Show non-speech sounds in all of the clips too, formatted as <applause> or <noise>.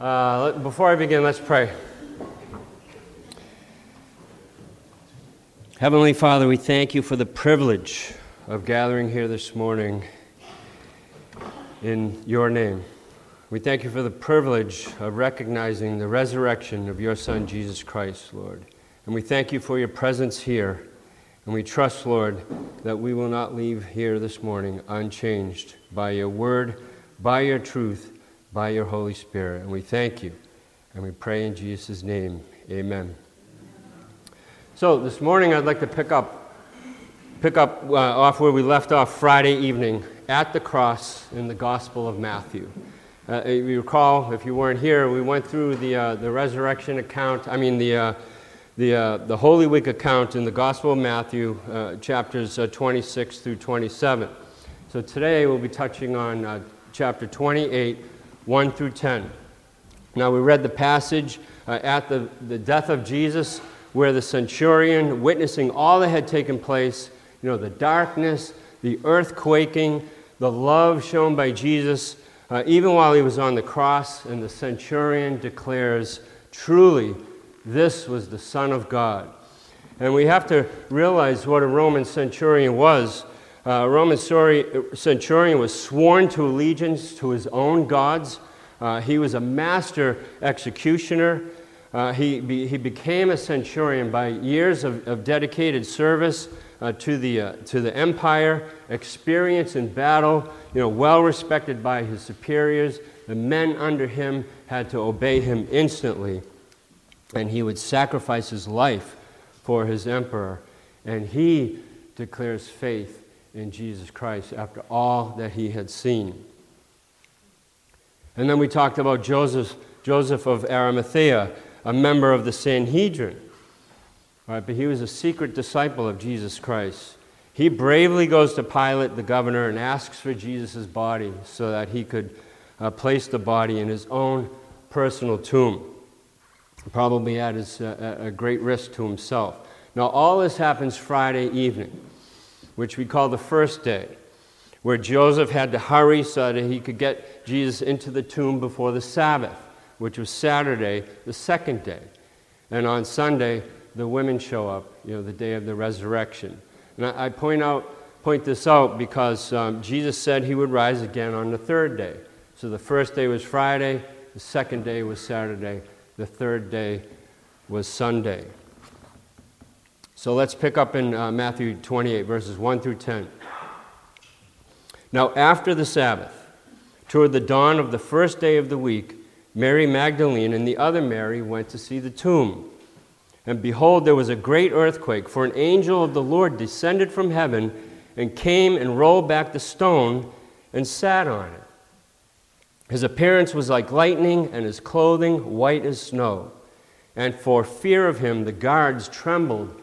Uh, before I begin, let's pray. Heavenly Father, we thank you for the privilege of gathering here this morning in your name. We thank you for the privilege of recognizing the resurrection of your Son, Jesus Christ, Lord. And we thank you for your presence here. And we trust, Lord, that we will not leave here this morning unchanged by your word, by your truth, by your Holy Spirit. And we thank you. And we pray in Jesus' name. Amen. So this morning I'd like to pick up, pick up uh, off where we left off Friday evening at the cross in the Gospel of Matthew. Uh, if you recall, if you weren't here, we went through the, uh, the resurrection account, I mean, the, uh, the, uh, the Holy Week account in the Gospel of Matthew, uh, chapters 26 through 27. So today we'll be touching on chapter 28 1 through 10. Now, we read the passage uh, at the, the death of Jesus where the centurion, witnessing all that had taken place, you know, the darkness, the earthquaking, the love shown by Jesus, uh, even while he was on the cross, and the centurion declares, truly, this was the Son of God. And we have to realize what a Roman centurion was. Uh, Roman centurion was sworn to allegiance to his own gods. Uh, he was a master executioner. Uh, he, be, he became a centurion by years of, of dedicated service uh, to, the, uh, to the empire, experience in battle, you know, well respected by his superiors. The men under him had to obey him instantly, and he would sacrifice his life for his emperor. And he declares faith in Jesus Christ after all that he had seen. And then we talked about Joseph, Joseph of Arimathea, a member of the Sanhedrin. Right, but he was a secret disciple of Jesus Christ. He bravely goes to Pilate, the governor, and asks for Jesus' body so that he could uh, place the body in his own personal tomb, probably at his, uh, a great risk to himself. Now, all this happens Friday evening which we call the first day, where Joseph had to hurry so that he could get Jesus into the tomb before the Sabbath, which was Saturday, the second day. And on Sunday, the women show up, you know, the day of the resurrection. And I, point, out, point this out because um, Jesus said he would rise again on the third day. So the first day was Friday, the second day was Saturday, the third day was Sunday. So let's pick up in uh, Matthew 28, verses 1 through 10. Now, after the Sabbath, toward the dawn of the first day of the week, Mary Magdalene and the other Mary went to see the tomb. And behold, there was a great earthquake, for an angel of the Lord descended from heaven and came and rolled back the stone and sat on it. His appearance was like lightning, and his clothing white as snow. And for fear of him, the guards trembled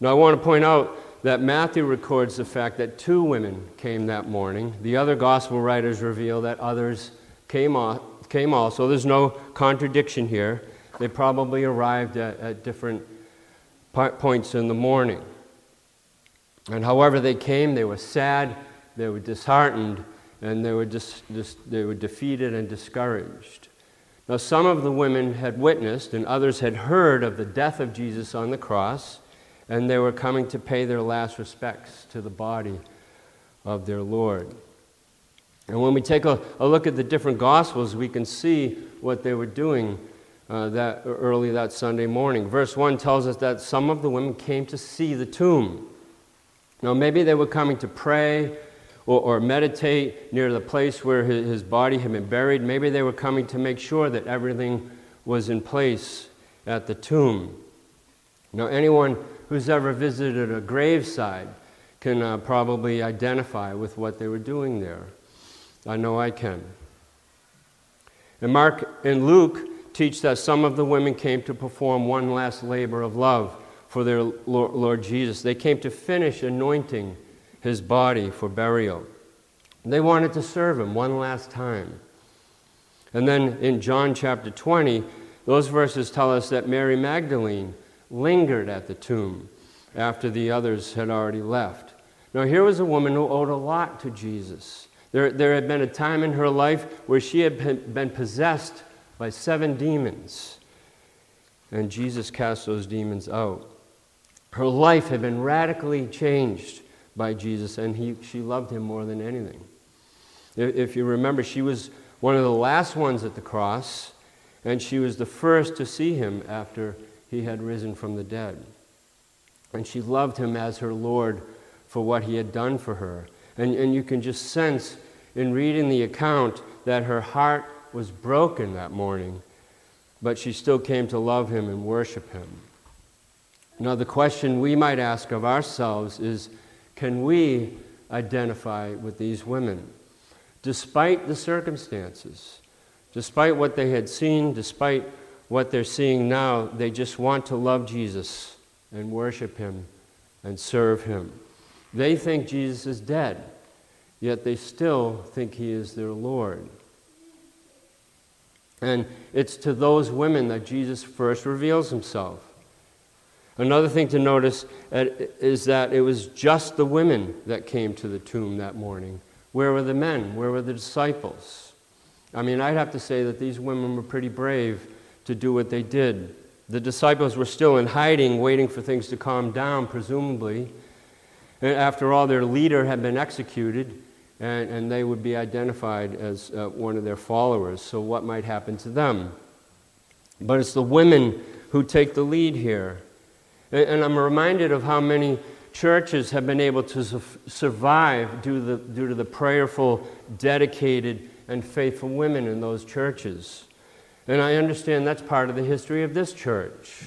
Now, I want to point out that Matthew records the fact that two women came that morning. The other gospel writers reveal that others came, came also. There's no contradiction here. They probably arrived at, at different points in the morning. And however they came, they were sad, they were disheartened, and they were, dis, dis, they were defeated and discouraged. Now, some of the women had witnessed, and others had heard of the death of Jesus on the cross and they were coming to pay their last respects to the body of their Lord. And when we take a, a look at the different Gospels, we can see what they were doing uh, that early that Sunday morning. Verse 1 tells us that some of the women came to see the tomb. Now, maybe they were coming to pray or, or meditate near the place where his, his body had been buried. Maybe they were coming to make sure that everything was in place at the tomb. Now, anyone who's ever visited a graveside can uh, probably identify with what they were doing there. I know I can. And Mark and Luke teach that some of the women came to perform one last labor of love for their Lord Jesus. They came to finish anointing his body for burial. They wanted to serve him one last time. And then in John chapter 20, those verses tell us that Mary Magdalene lingered at the tomb after the others had already left. Now, here was a woman who owed a lot to Jesus. There, there had been a time in her life where she had been possessed by seven demons, and Jesus cast those demons out. Her life had been radically changed by Jesus, and he, she loved him more than anything. If you remember, she was one of the last ones at the cross, and she was the first to see him after he had risen from the dead. And she loved him as her Lord for what he had done for her. And, and you can just sense in reading the account that her heart was broken that morning, but she still came to love him and worship him. Now, the question we might ask of ourselves is can we identify with these women? Despite the circumstances, despite what they had seen, despite what they're seeing now, they just want to love Jesus and worship him and serve him. They think Jesus is dead, yet they still think he is their Lord. And it's to those women that Jesus first reveals himself. Another thing to notice uh, is that it was just the women that came to the tomb that morning. Where were the men? Where were the disciples? I mean, I'd have to say that these women were pretty brave to do what they did. The disciples were still in hiding, waiting for things to calm down, presumably. And after all, their leader had been executed, and, and they would be identified as uh, one of their followers. So, what might happen to them? But it's the women who take the lead here. And I'm reminded of how many churches have been able to survive due the, due to the prayerful, dedicated, and faithful women in those churches. And I understand that's part of the history of this church.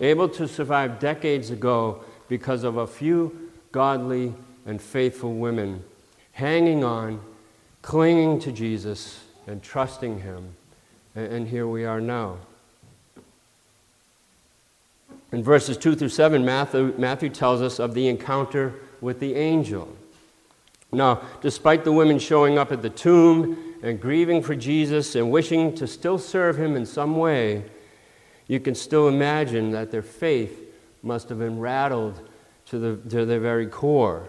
Able to survive decades ago because of a few godly and faithful women hanging on, clinging to Jesus, and trusting Him. And here we are now. In verses 2 through 7, Matthew, Matthew tells us of the encounter with the angel. Now, despite the women showing up at the tomb and grieving for Jesus and wishing to still serve him in some way, you can still imagine that their faith must have been rattled to, the, to their very core.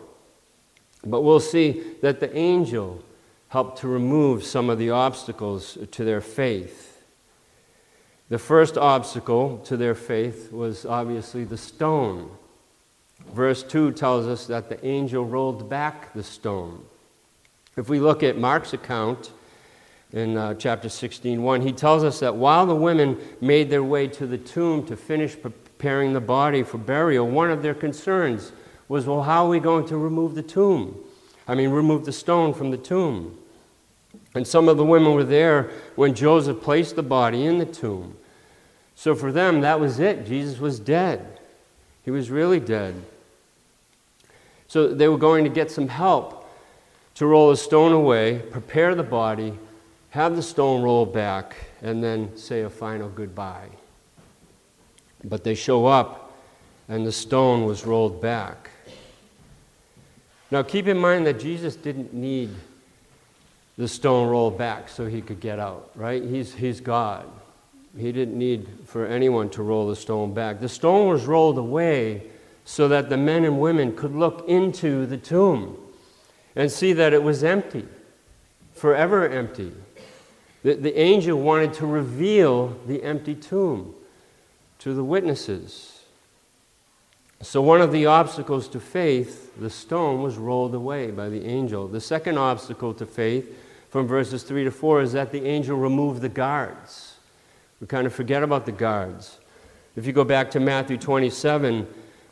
But we'll see that the angel helped to remove some of the obstacles to their faith. The first obstacle to their faith was obviously the stone. Verse 2 tells us that the angel rolled back the stone. If we look at Mark's account in uh, chapter 16, 1, he tells us that while the women made their way to the tomb to finish preparing the body for burial, one of their concerns was well, how are we going to remove the tomb? I mean, remove the stone from the tomb. And some of the women were there when Joseph placed the body in the tomb. So for them, that was it. Jesus was dead. He was really dead. So they were going to get some help to roll the stone away, prepare the body, have the stone rolled back, and then say a final goodbye. But they show up, and the stone was rolled back. Now, keep in mind that Jesus didn't need the stone rolled back so he could get out, right? He's, he's God. He didn't need for anyone to roll the stone back. The stone was rolled away so that the men and women could look into the tomb and see that it was empty, forever empty. The, the angel wanted to reveal the empty tomb to the witnesses. So, one of the obstacles to faith, the stone, was rolled away by the angel. The second obstacle to faith from verses 3 to 4 is that the angel removed the guards. We kind of forget about the guards. If you go back to Matthew 27,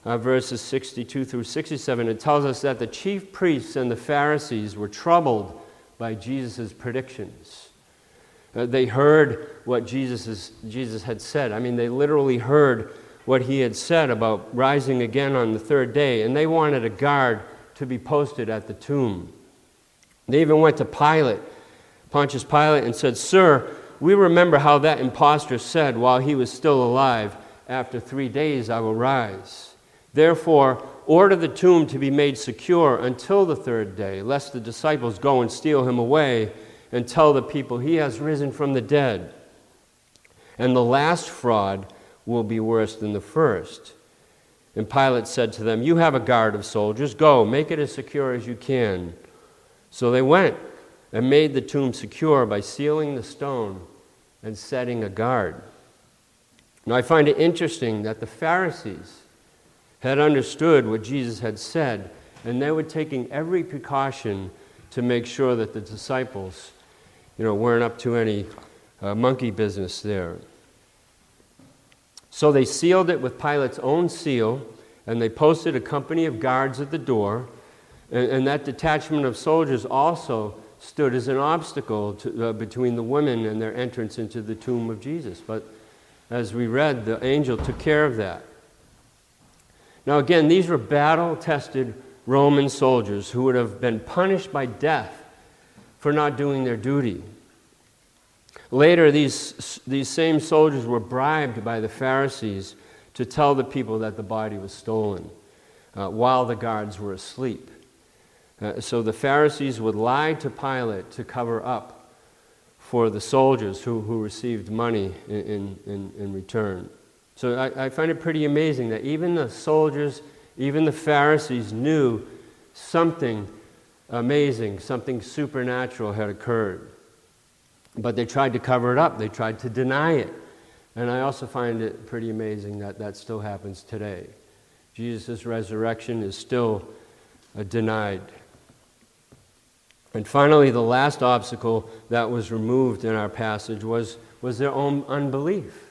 uh, verses 62 through 67, it tells us that the chief priests and the Pharisees were troubled by Jesus' predictions. Uh, they heard what Jesus, Jesus had said. I mean, they literally heard what he had said about rising again on the third day, and they wanted a guard to be posted at the tomb. They even went to Pilate, Pontius Pilate, and said, Sir, we remember how that impostor said while he was still alive, After three days I will rise. Therefore, order the tomb to be made secure until the third day, lest the disciples go and steal him away and tell the people he has risen from the dead. And the last fraud will be worse than the first. And Pilate said to them, You have a guard of soldiers. Go, make it as secure as you can. So they went and made the tomb secure by sealing the stone and setting a guard. Now, I find it interesting that the Pharisees had understood what Jesus had said, and they were taking every precaution to make sure that the disciples, you know, weren't up to any uh, monkey business there. So they sealed it with Pilate's own seal, and they posted a company of guards at the door. And, and that detachment of soldiers also stood as an obstacle to, uh, between the women and their entrance into the tomb of Jesus. But as we read, the angel took care of that. Now, again, these were battle tested Roman soldiers who would have been punished by death for not doing their duty. Later, these, these same soldiers were bribed by the Pharisees to tell the people that the body was stolen uh, while the guards were asleep. Uh, so the Pharisees would lie to Pilate to cover up for the soldiers who, who received money in, in, in return. So I, I find it pretty amazing that even the soldiers, even the Pharisees knew something amazing, something supernatural had occurred. But they tried to cover it up, they tried to deny it. And I also find it pretty amazing that that still happens today. Jesus' resurrection is still uh, denied. And finally, the last obstacle that was removed in our passage was, was their own unbelief.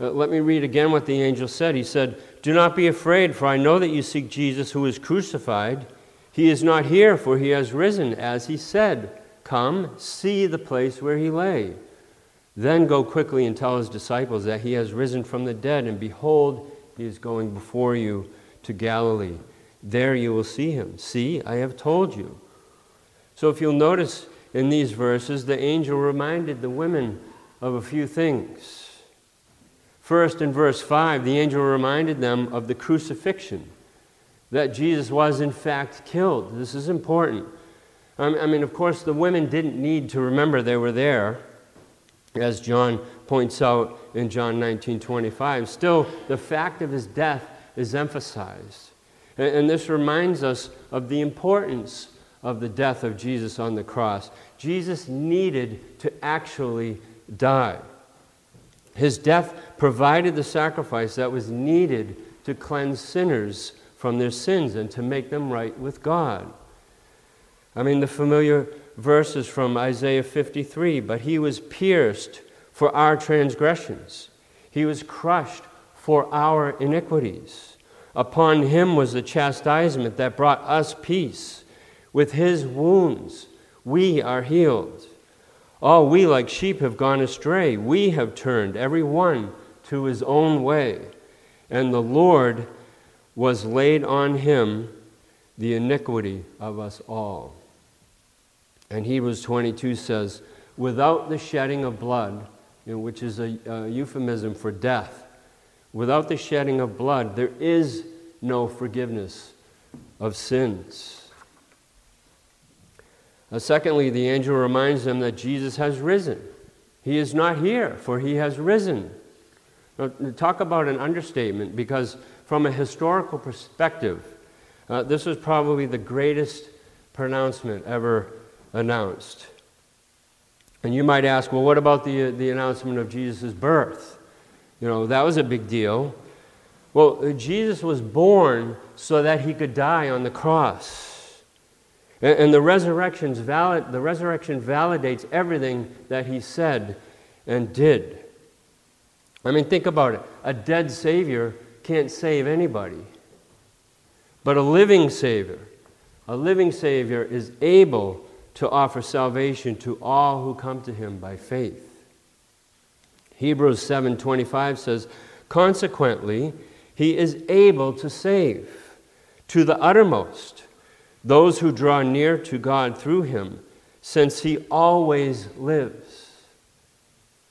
Uh, let me read again what the angel said. He said, Do not be afraid, for I know that you seek Jesus who is crucified. He is not here, for he has risen, as he said. Come, see the place where he lay. Then go quickly and tell his disciples that he has risen from the dead, and behold, he is going before you to Galilee. There you will see him. See, I have told you. So if you'll notice in these verses, the angel reminded the women of a few things. First, in verse 5, the angel reminded them of the crucifixion, that Jesus was in fact killed. This is important. I mean, of course, the women didn't need to remember they were there, as John points out in John 19 25. Still, the fact of his death is emphasized. And this reminds us of the importance of the death of Jesus on the cross. Jesus needed to actually die. His death provided the sacrifice that was needed to cleanse sinners from their sins and to make them right with God. I mean, the familiar verses from Isaiah 53 but he was pierced for our transgressions, he was crushed for our iniquities. Upon him was the chastisement that brought us peace. With his wounds, we are healed. All we like sheep have gone astray. We have turned every one to his own way. And the Lord was laid on him the iniquity of us all. And Hebrews 22 says, without the shedding of blood, you know, which is a, a euphemism for death, without the shedding of blood, there is no forgiveness of sins. Secondly, the angel reminds them that Jesus has risen. He is not here, for he has risen. Now, talk about an understatement, because from a historical perspective, uh, this was probably the greatest pronouncement ever announced. And you might ask, well, what about the, the announcement of Jesus' birth? You know, that was a big deal. Well, Jesus was born so that he could die on the cross. And, and the, resurrection's valid, the resurrection validates everything that he said. and did. I mean, think about it. A dead Savior can't save anybody. But a living Savior, a living Savior is able to offer salvation to all who come to him by faith. Hebrews 7:25 says, "Consequently, he is able to save to the uttermost those who draw near to God through him, since he always lives.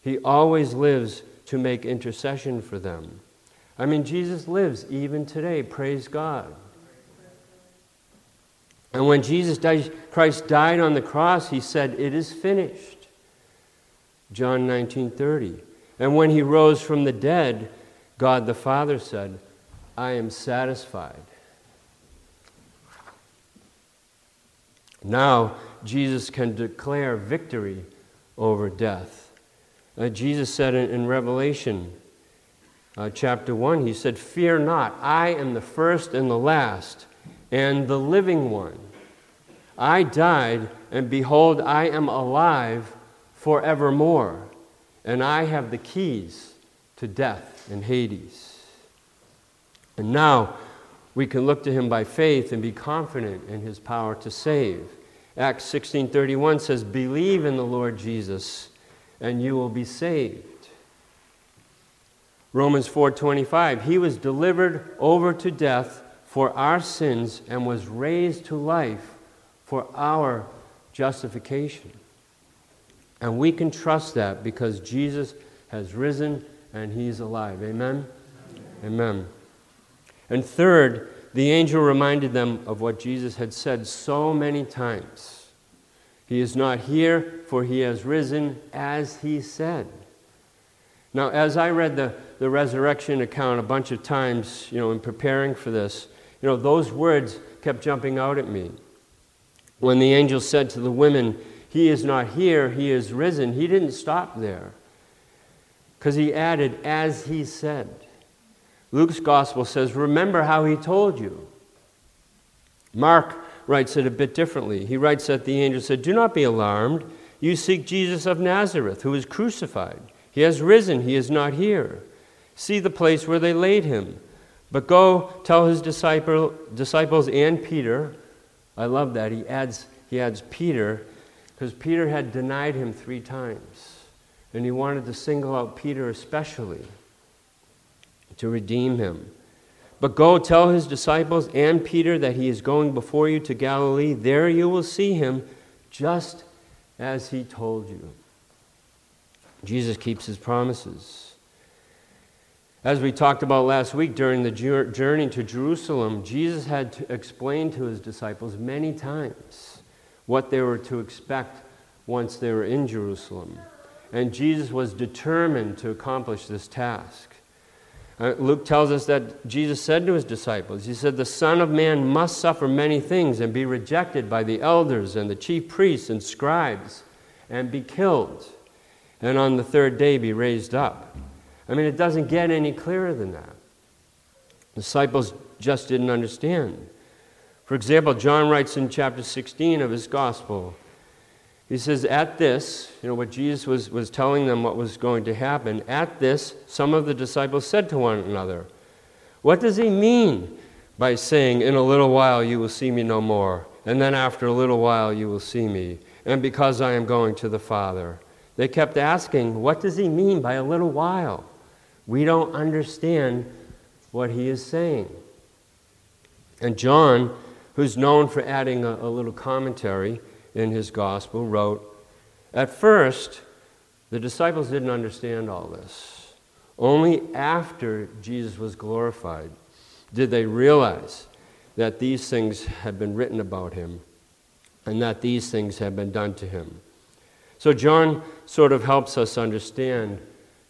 He always lives to make intercession for them." I mean, Jesus lives even today, praise God. And when Jesus died, Christ died on the cross, he said, It is finished. John 19 30. And when he rose from the dead, God the Father said, I am satisfied. Now, Jesus can declare victory over death. Uh, Jesus said in, in Revelation uh, chapter 1, He said, Fear not, I am the first and the last and the living one. I died, and behold, I am alive forevermore, and I have the keys to death and Hades. And now we can look to him by faith and be confident in his power to save. Acts 16:31 says, "Believe in the Lord Jesus, and you will be saved." Romans 4:25, "He was delivered over to death for our sins and was raised to life for our justification. And we can trust that because Jesus has risen and he's alive. Amen? Amen? Amen. And third, the angel reminded them of what Jesus had said so many times. He is not here, for he has risen as he said. Now, as I read the, the resurrection account a bunch of times, you know, in preparing for this, you know, those words kept jumping out at me. When the angel said to the women, He is not here, He is risen, he didn't stop there. Because he added, As he said. Luke's gospel says, Remember how he told you. Mark writes it a bit differently. He writes that the angel said, Do not be alarmed. You seek Jesus of Nazareth, who was crucified. He has risen, he is not here. See the place where they laid him. But go tell his disciple, disciples and Peter. I love that. He adds, he adds Peter because Peter had denied him three times. And he wanted to single out Peter especially to redeem him. But go tell his disciples and Peter that he is going before you to Galilee. There you will see him just as he told you. Jesus keeps his promises. As we talked about last week during the journey to Jerusalem, Jesus had to explain to his disciples many times what they were to expect once they were in Jerusalem. And Jesus was determined to accomplish this task. Uh, Luke tells us that Jesus said to his disciples, He said, The Son of Man must suffer many things and be rejected by the elders and the chief priests and scribes and be killed, and on the third day be raised up. I mean, it doesn't get any clearer than that. Disciples just didn't understand. For example, John writes in chapter 16 of his gospel, he says, At this, you know, what Jesus was, was telling them what was going to happen, at this, some of the disciples said to one another, What does he mean by saying, In a little while you will see me no more, and then after a little while you will see me, and because I am going to the Father? They kept asking, What does he mean by a little while? We don't understand what he is saying. And John, who's known for adding a, a little commentary in his gospel, wrote At first, the disciples didn't understand all this. Only after Jesus was glorified did they realize that these things had been written about him and that these things had been done to him. So, John sort of helps us understand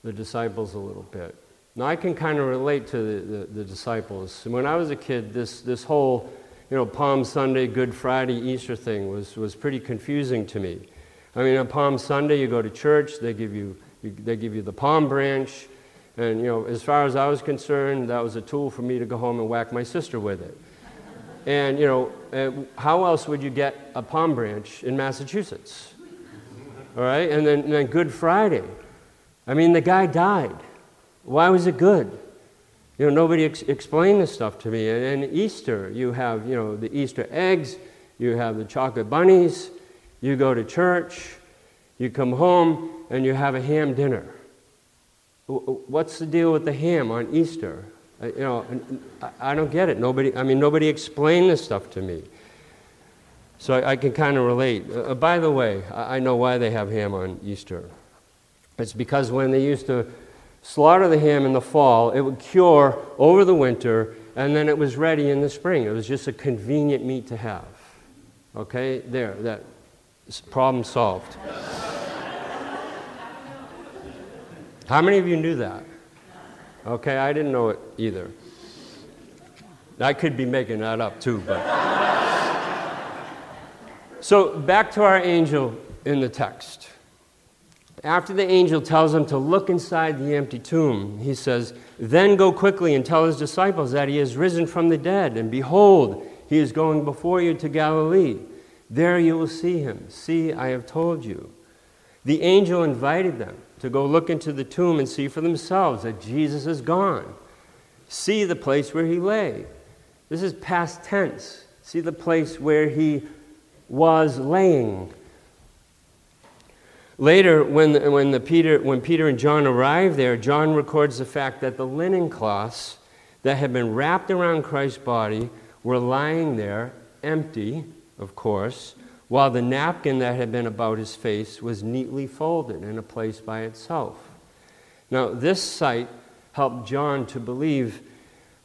the disciples a little bit. Now, I can kind of relate to the, the, the, disciples. When I was a kid, this, this whole you know, Palm Sunday, Good Friday, Easter thing was, was pretty confusing to me. I mean, on Palm Sunday, you go to church, they give you, you, they give you the palm branch, and you know, as far as I was concerned, that was a tool for me to go home and whack my sister with it. And you know, uh, how else would you get a palm branch in Massachusetts? All right, and then, and then Good Friday. I mean, the guy died. Why was it good? You know, nobody ex- explained this stuff to me. And, and Easter, you have, you know, the Easter eggs, you have the chocolate bunnies, you go to church, you come home, and you have a ham dinner. What's the deal with the ham on Easter? You know, I don't get it. Nobody, I mean, nobody explained this stuff to me. So I, I can kind of relate. Uh, by the way, I, I know why they have ham on Easter. It's because when they used to slaughter the ham in the fall, it would cure over the winter, and then it was ready in the spring. It was just a convenient meat to have. Okay, there, that problem solved. <laughs> How many of you knew that? Okay, I didn't know it either. I could be making that up too, but. <laughs> so, back to our angel in the text. After the angel tells him to look inside the empty tomb, he says, Then go quickly and tell his disciples that he has risen from the dead, and behold, he is going before you to Galilee. There you will see him. See, I have told you. The angel invited them to go look into the tomb and see for themselves that Jesus is gone. See the place where he lay. This is past tense. See the place where he was laying. Later, when, when, the Peter, when Peter and John arrive there, John records the fact that the linen cloths that had been wrapped around Christ's body were lying there, empty, of course, while the napkin that had been about his face was neatly folded in a place by itself. Now, this sight helped John to believe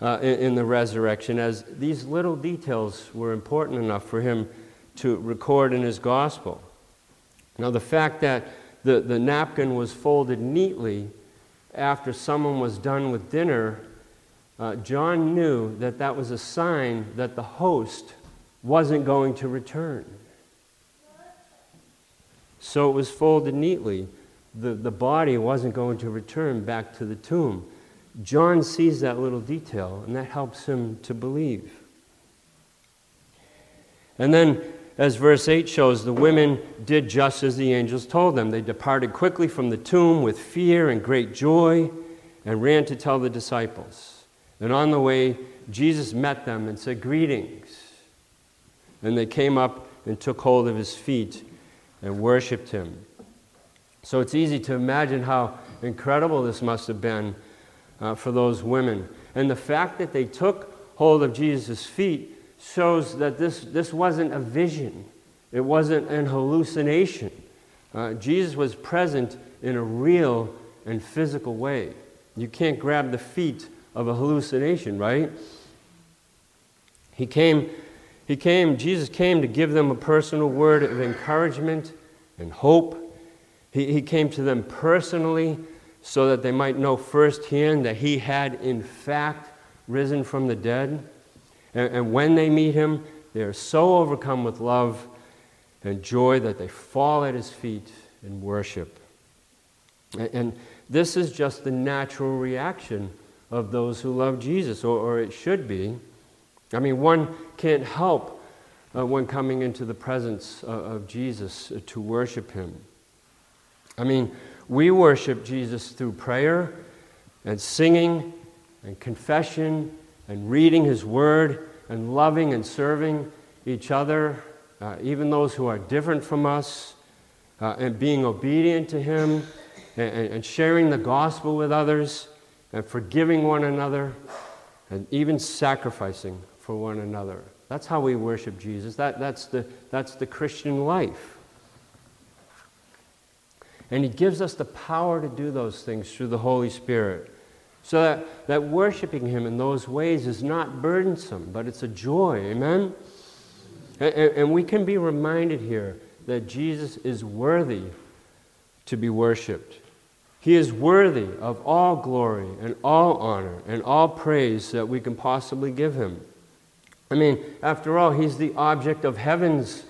uh, in, in the resurrection, as these little details were important enough for him to record in his gospel. Now, the fact that the, the napkin was folded neatly after someone was done with dinner, uh, John knew that that was a sign that the host wasn't going to return. So it was folded neatly. The, the body wasn't going to return back to the tomb. John sees that little detail, and that helps him to believe. And then, as verse 8 shows, the women did just as the angels told them. They departed quickly from the tomb with fear and great joy and ran to tell the disciples. And on the way, Jesus met them and said, Greetings. And they came up and took hold of his feet and worshiped him. So it's easy to imagine how incredible this must have been uh, for those women. And the fact that they took hold of Jesus' feet shows that this, this wasn't a vision, it wasn't an hallucination. Uh, Jesus was present in a real and physical way. You can't grab the feet of a hallucination, right? He came he came, Jesus came to give them a personal word of encouragement and hope. He, he came to them personally so that they might know firsthand that he had, in fact, risen from the dead. And, and when they meet him, they are so overcome with love and joy that they fall at his feet in worship. And, and this is just the natural reaction of those who love Jesus, or, or it should be. I mean, one can't help uh, when coming into the presence of, of Jesus uh, to worship Him. I mean, we worship Jesus through prayer and singing and confession and reading His Word and loving and serving each other, uh, even those who are different from us, uh, and being obedient to Him and, and sharing the gospel with others and forgiving one another and even sacrificing for one another. That's how we worship Jesus. That, that's, the, that's the Christian life. And He gives us the power to do those things through the Holy Spirit. So that, that worshiping Him in those ways is not burdensome, but it's a joy. Amen? And, and we can be reminded here that Jesus is worthy to be worshiped. He is worthy of all glory and all honor and all praise that we can possibly give Him. I mean, after all, he's the object of heaven's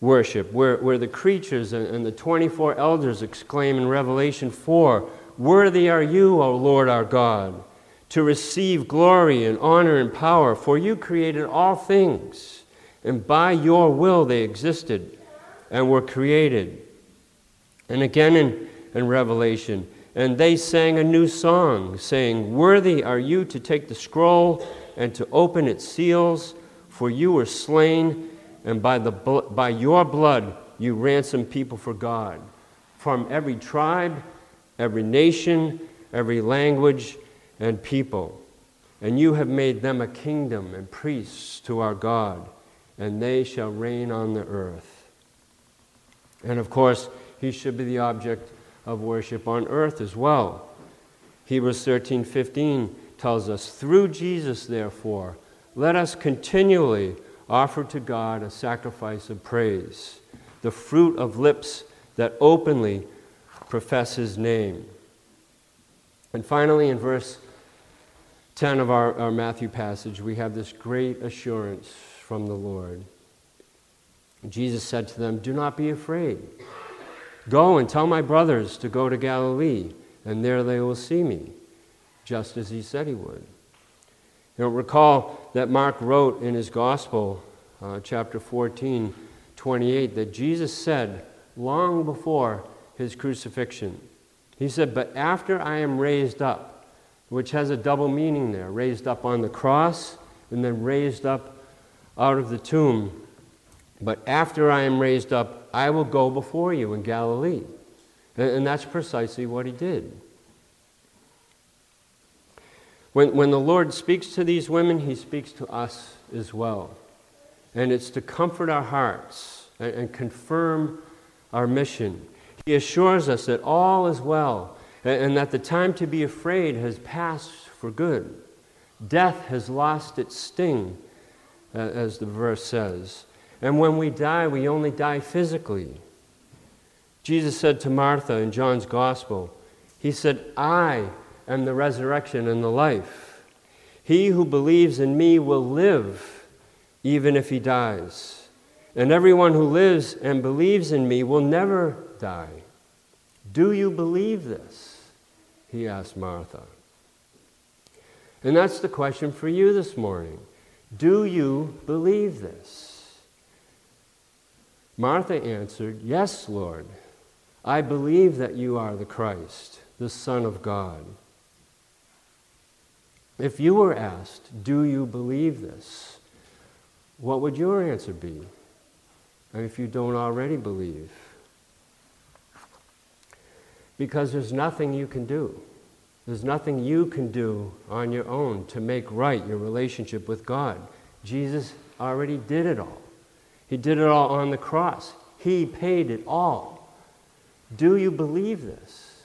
worship, where, where the creatures and, and the 24 elders exclaim in Revelation 4 Worthy are you, O Lord our God, to receive glory and honor and power, for you created all things, and by your will they existed and were created. And again in, in Revelation, And they sang a new song, saying, Worthy are you to take the scroll and to open its seals, for you were slain, and by, the, by your blood you ransomed people for God from every tribe, every nation, every language, and people. And you have made them a kingdom and priests to our God, and they shall reign on the earth. And of course, he should be the object of worship on earth as well. Hebrews 13 15 tells us, Through Jesus, therefore, let us continually offer to God a sacrifice of praise, the fruit of lips that openly profess his name. And finally, in verse 10 of our, our Matthew passage, we have this great assurance from the Lord. Jesus said to them, Do not be afraid. Go and tell my brothers to go to Galilee, and there they will see me, just as he said he would. You know, recall that Mark wrote in his Gospel, uh, chapter 14, 28, that Jesus said long before his crucifixion, He said, But after I am raised up, which has a double meaning there raised up on the cross and then raised up out of the tomb. But after I am raised up, I will go before you in Galilee. And, that's precisely what he did. When, when the Lord speaks to these women, he speaks to us as well. And it's to comfort our hearts and, and confirm our mission. He assures us that all is well and, that the time to be afraid has passed for good. Death has lost its sting, as the verse says. And when we die, we only die physically. Jesus said to Martha in John's Gospel, He said, I am the resurrection and the life. He who believes in me will live even if he dies. And everyone who lives and believes in me will never die. Do you believe this? He asked Martha. And that's the question for you this morning. Do you believe this? Martha answered, Yes, Lord. I believe that you are the Christ, the Son of God. If you were asked, Do you believe this? What would your answer be? And if you don't already believe? Because there's nothing you can do. There's nothing you can do on your own to make right your relationship with God. Jesus already did it all. He did it all on the cross. He paid it all. Do you believe this?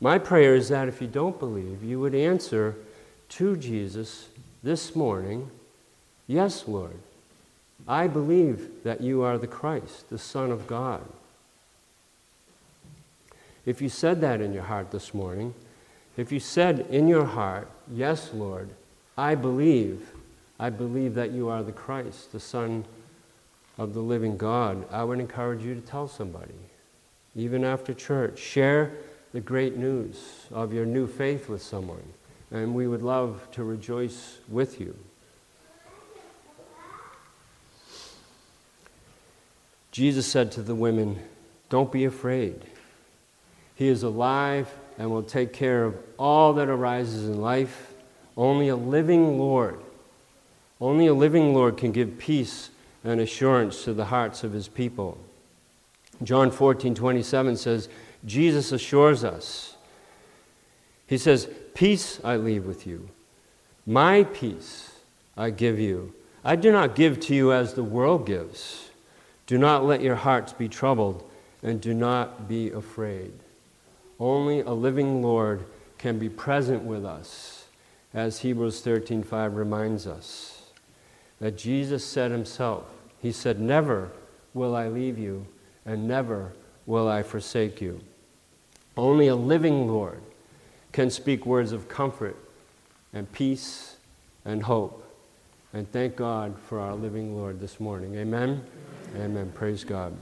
My prayer is that if you don't believe, you would answer to Jesus this morning Yes, Lord, I believe that you are the Christ, the Son of God. If you said that in your heart this morning, if you said in your heart, Yes, Lord, I believe I believe that you are the Christ, the Son of the living God, I would encourage you to tell somebody, even after church. Share the great news of your new faith with someone, and we would love to rejoice with you. Jesus said to the women, Don't be afraid. He is alive and will take care of all that arises in life. Only a living Lord only a living Lord can give peace and assurance to the hearts of his people. John 14, 27 says, Jesus assures us. He says, Peace I leave with you, my peace I give you. I do not give to you as the world gives. Do not let your hearts be troubled, and do not be afraid. Only a living Lord can be present with us, as Hebrews 13:5 reminds us that Jesus said himself. He said, Never will I leave you, and never will I forsake you. Only a living Lord can speak words of comfort and peace and hope. And thank God for our living Lord this morning. Amen? Amen. Amen. Praise God.